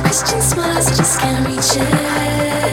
Christian smiles, I just can't reach it.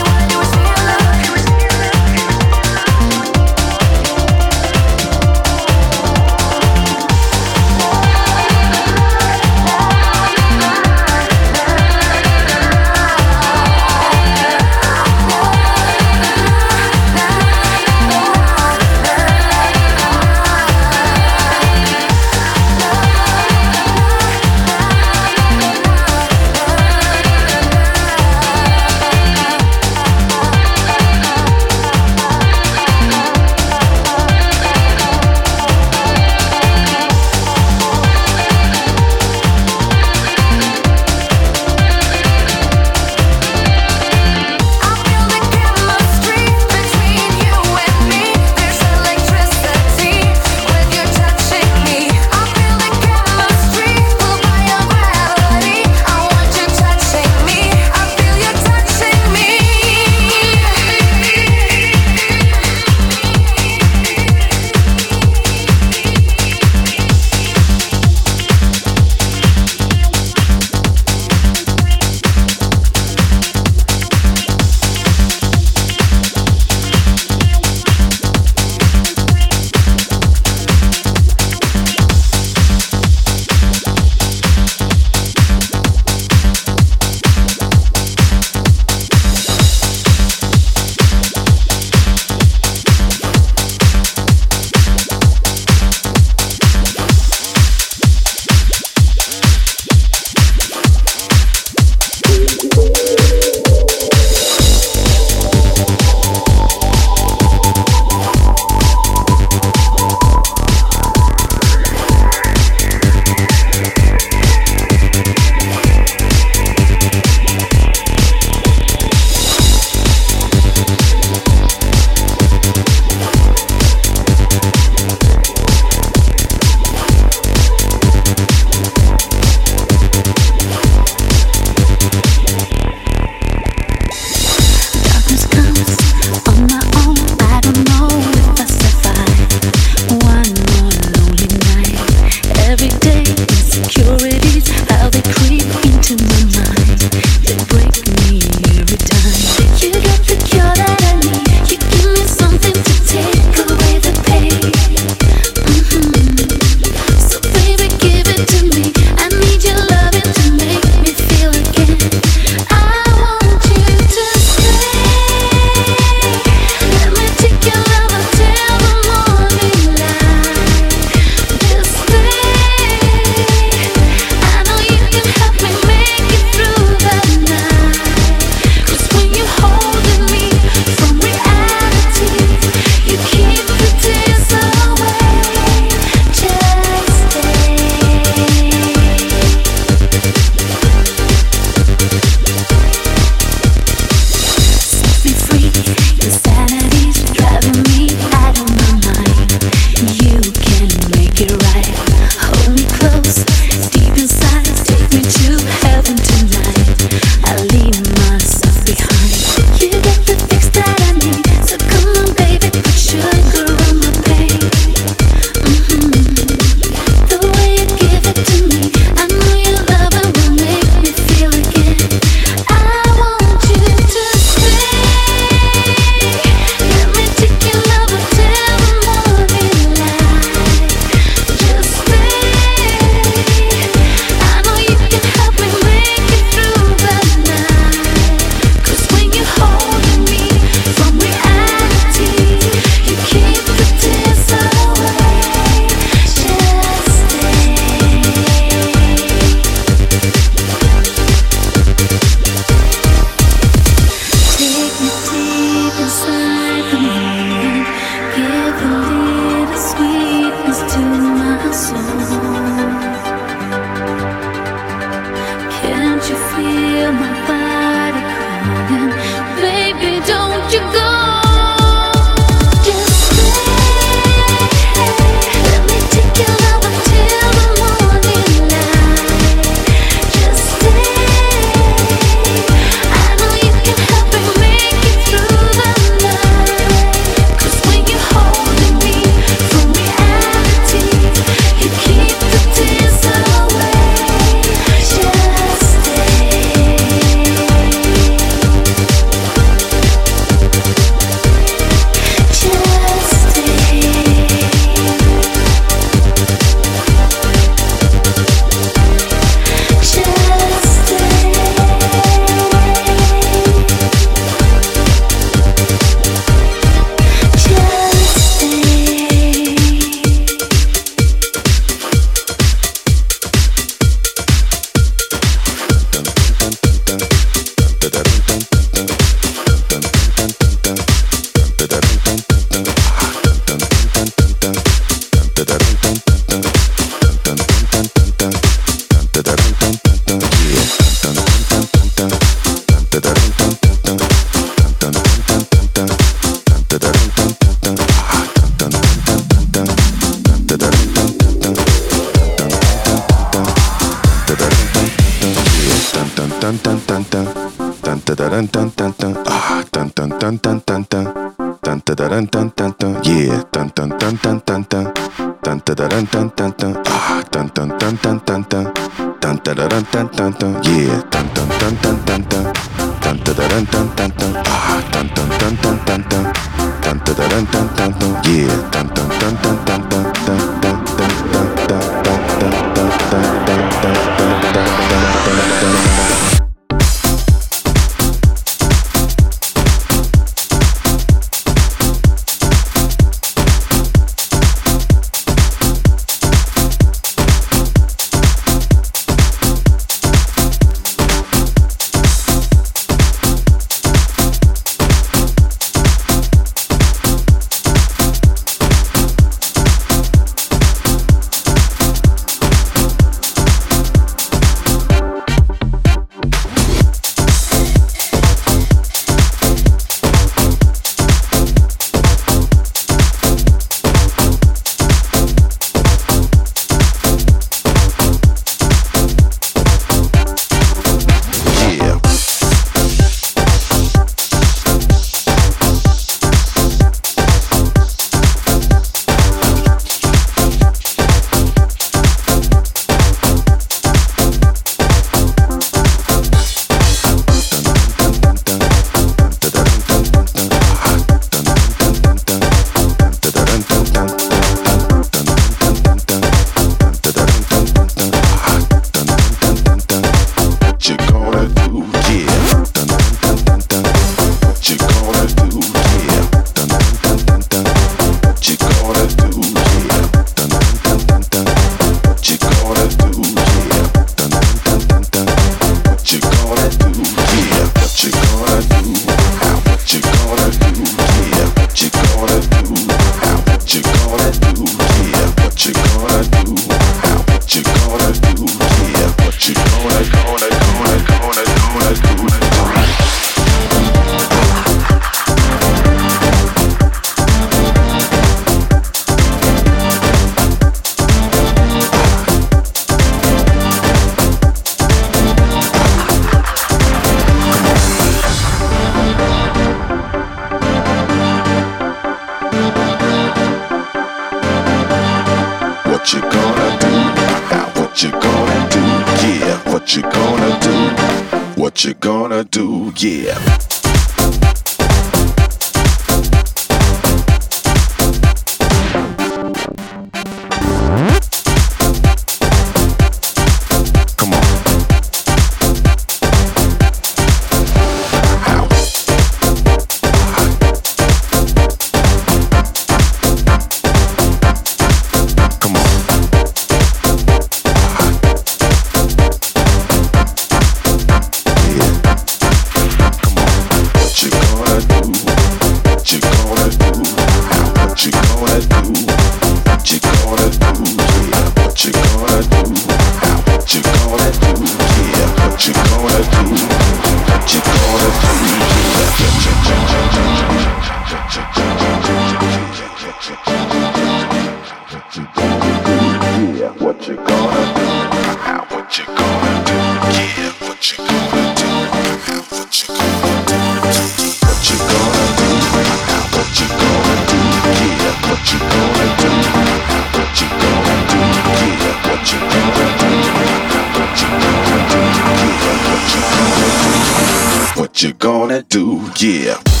you gonna do? Yeah.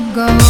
Go